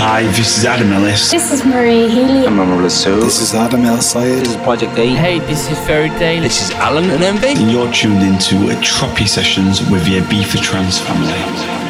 Hi, this is Adam Ellis. This is Marie Healy. I'm Amrullah So. This is Adam El Sayed. This is Project A. Hey, this is Ferry Tayle. This is Allen and Envy. And you're tuned into a Tropi Sessions with the Ibiza Trance family.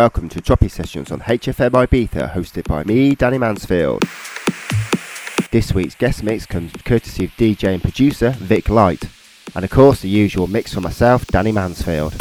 Welcome to Tropi Sessions on HFM Ibiza, hosted by me, Danny Mansfield. This week's guest mix comes courtesy of DJ and producer Vic Light, and of course the usual mix for myself, Danny Mansfield.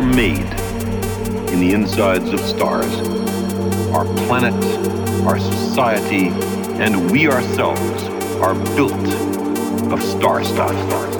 Are made in the insides of stars. Our planet, our society, and we ourselves are built of star stuff.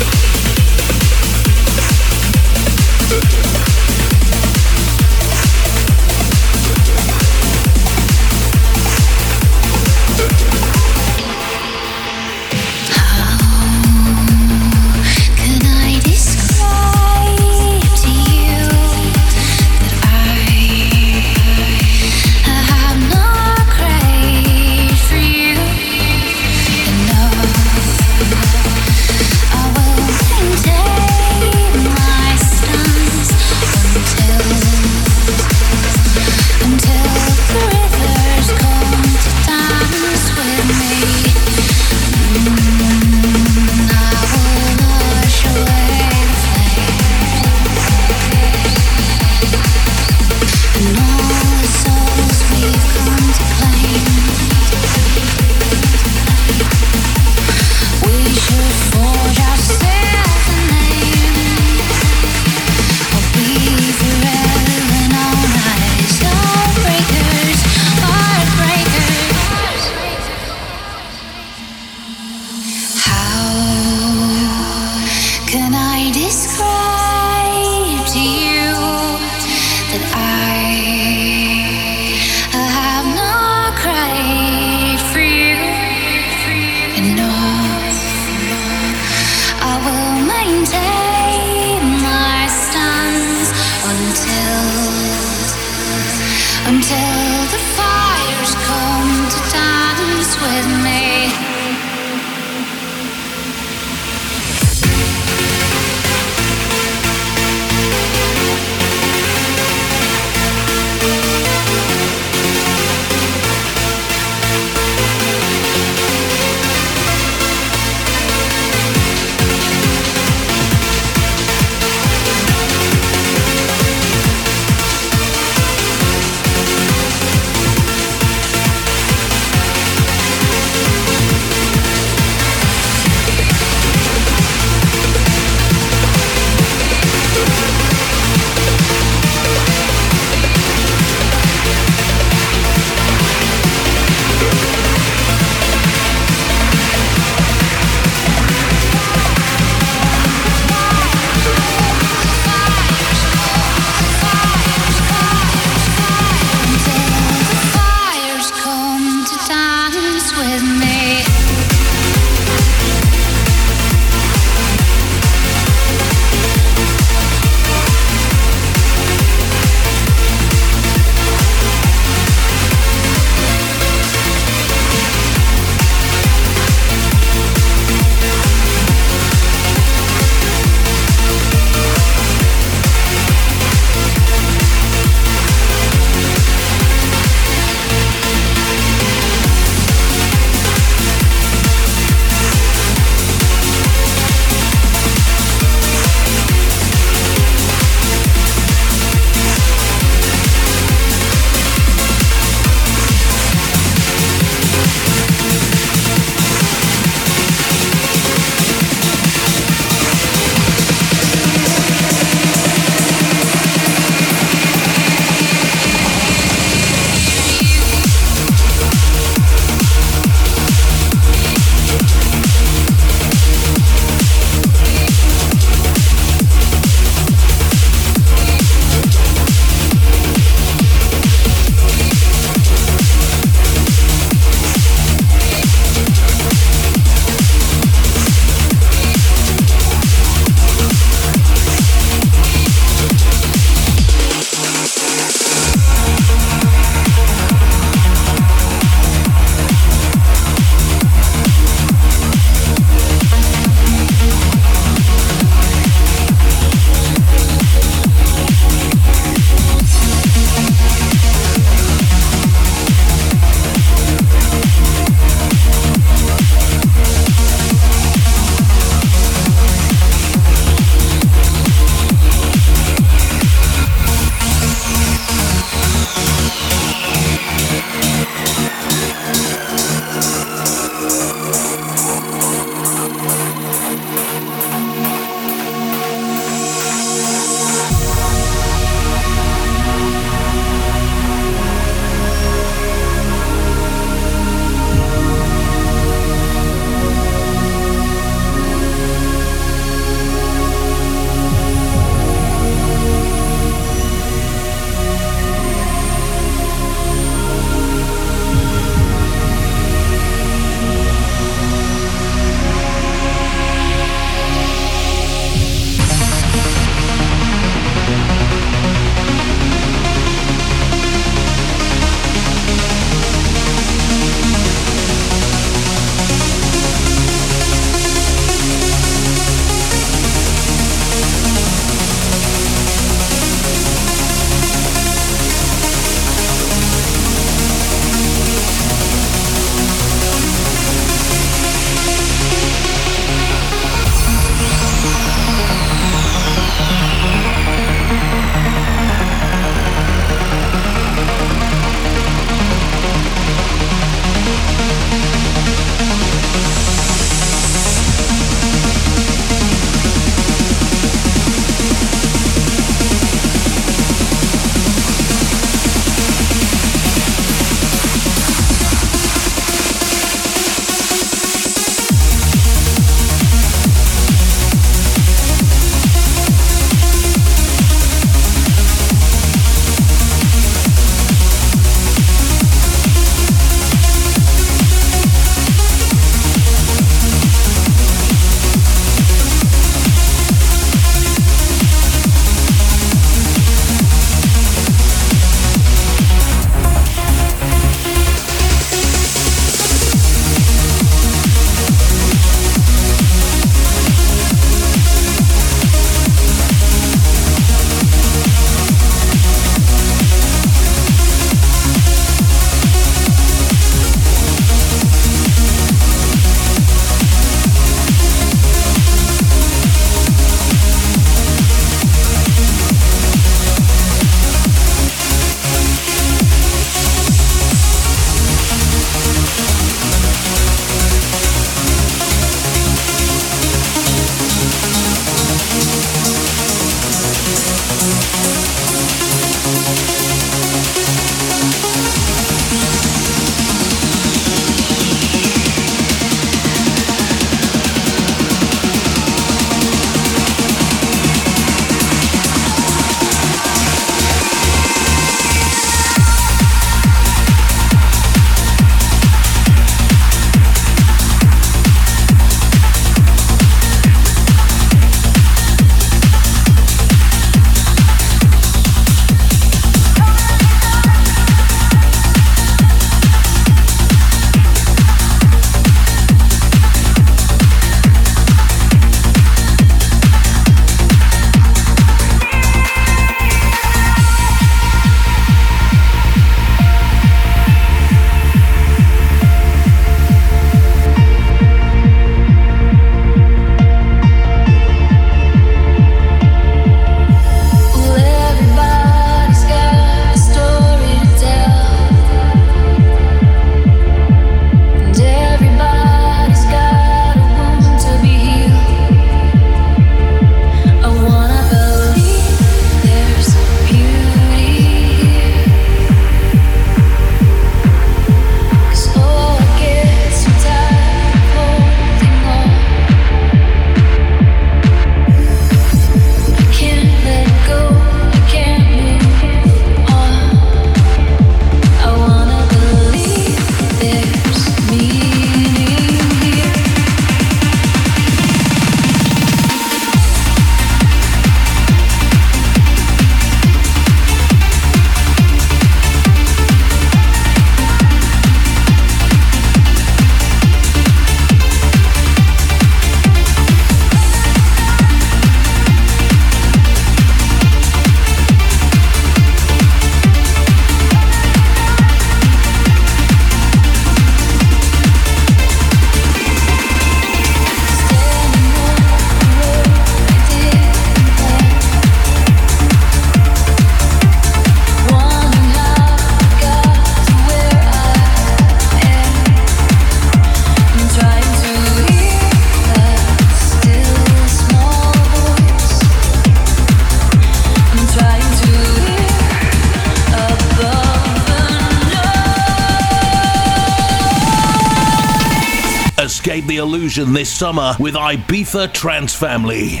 This summer with Ibiza Trance Family.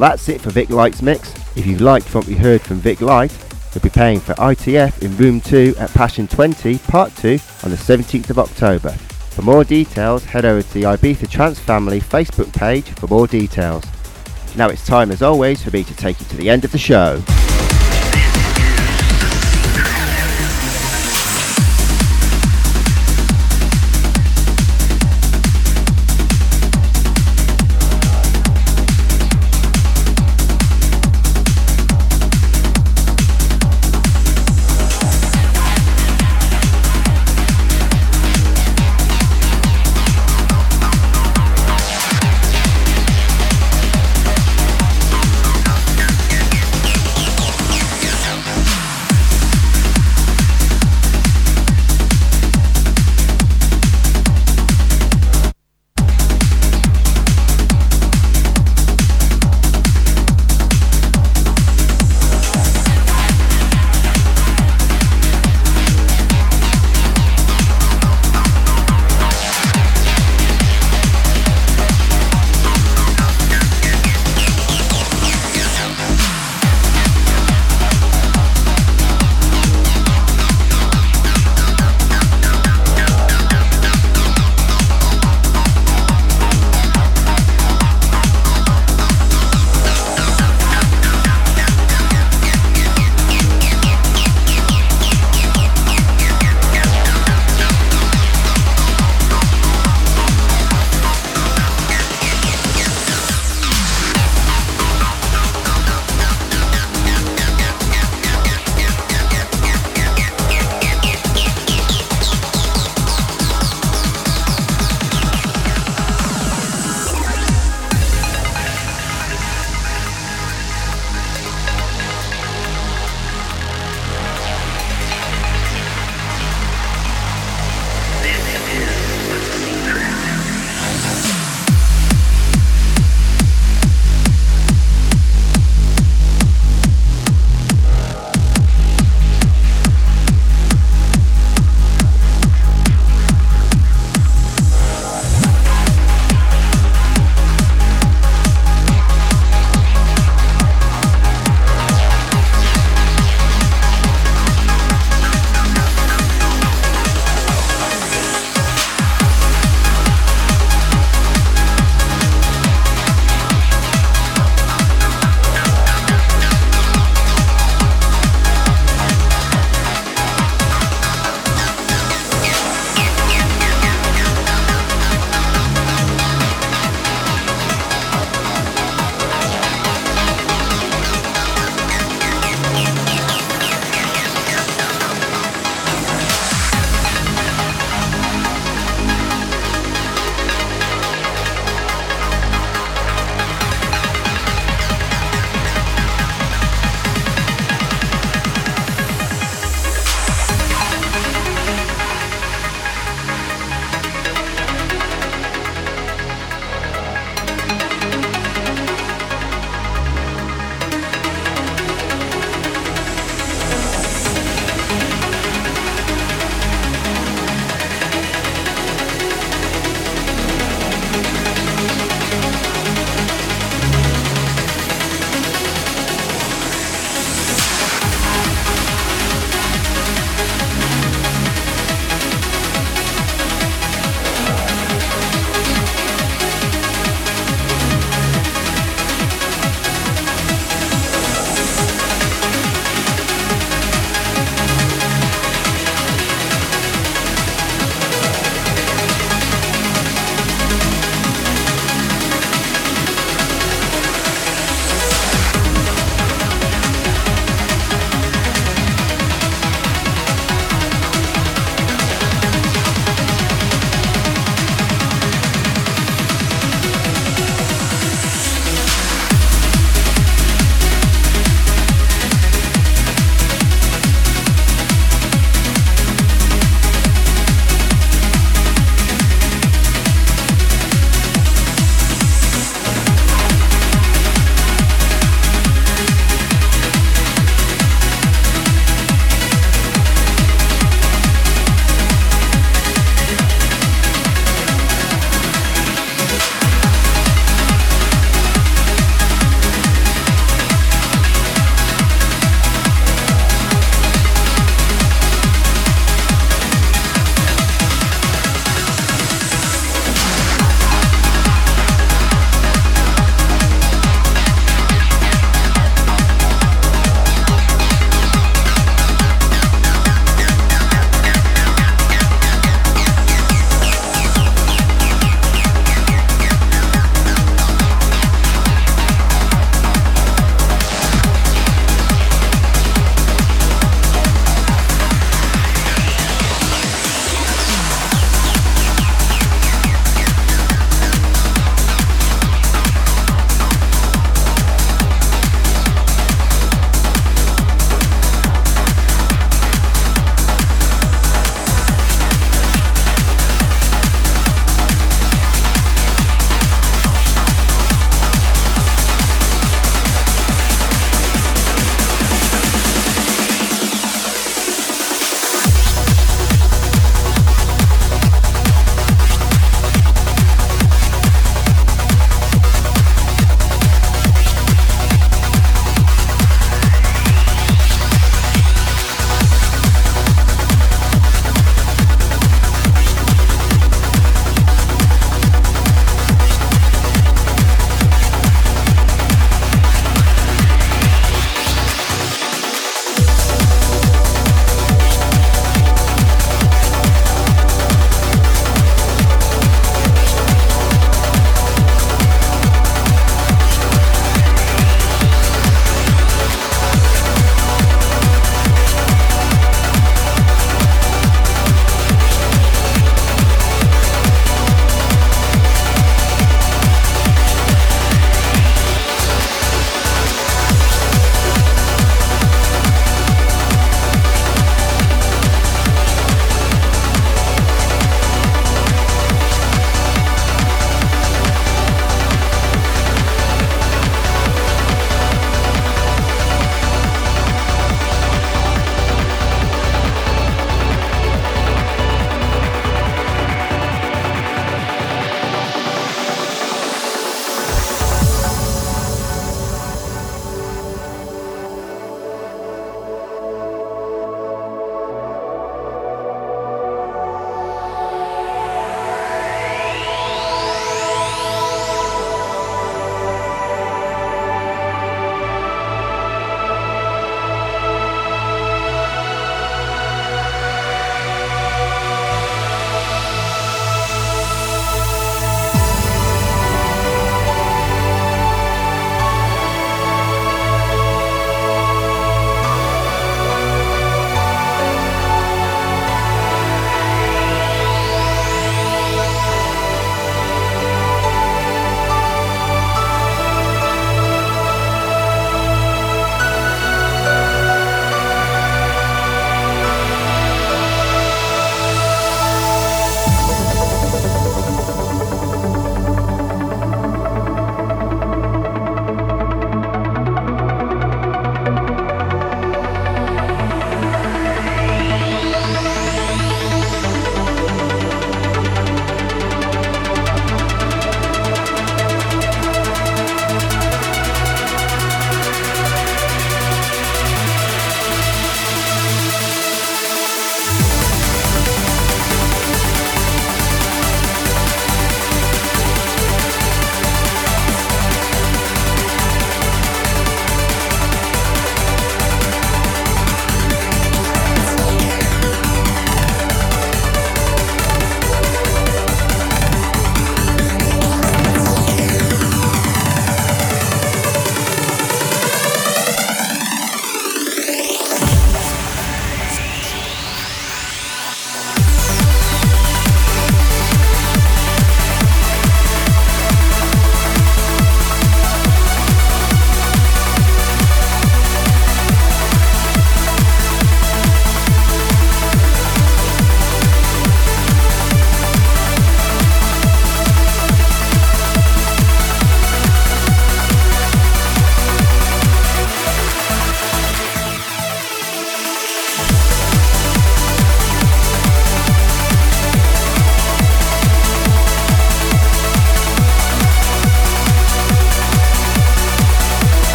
Well, that's it for Vic Light's mix. If you've liked what we heard from Vic Light, we'll be playing for ITF in Room 2 at Passion 20, Part 2 on the 17th of October. For more details, head over to the Ibiza Trance Family Facebook page for more details. Now it's time, as always, for me to take you to the end of the show.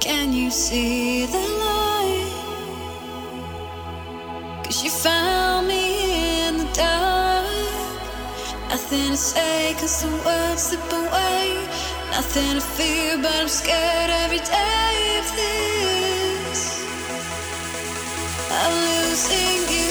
Can you see the light? Cause you found me in the dark. Nothing to say, cause the words slip away. Nothing to fear, but I'm scared every day of this. I'm losing you.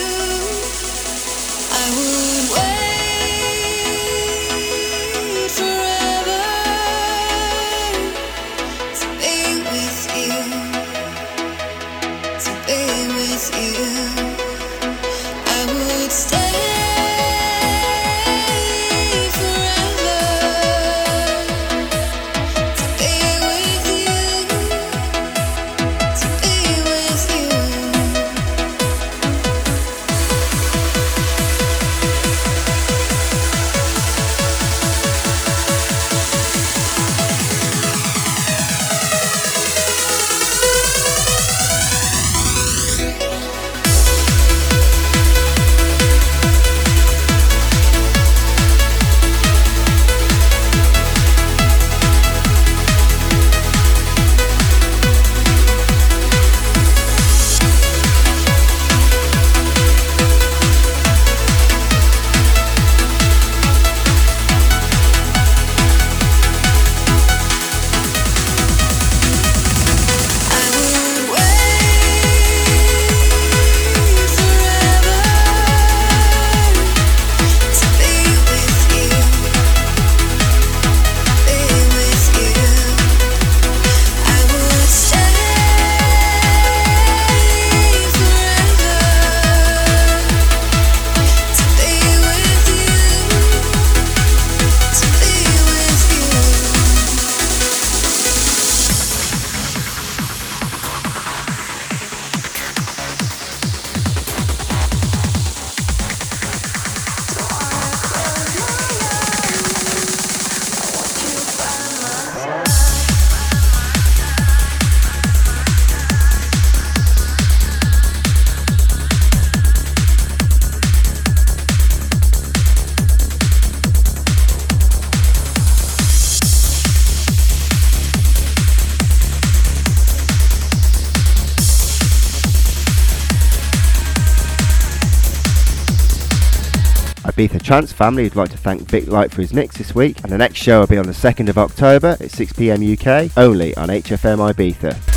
Trance family would like to thank Vic Light for his mix this week, and the next show will be on the 2nd of October at 6pm UK, only on HFM Ibiza.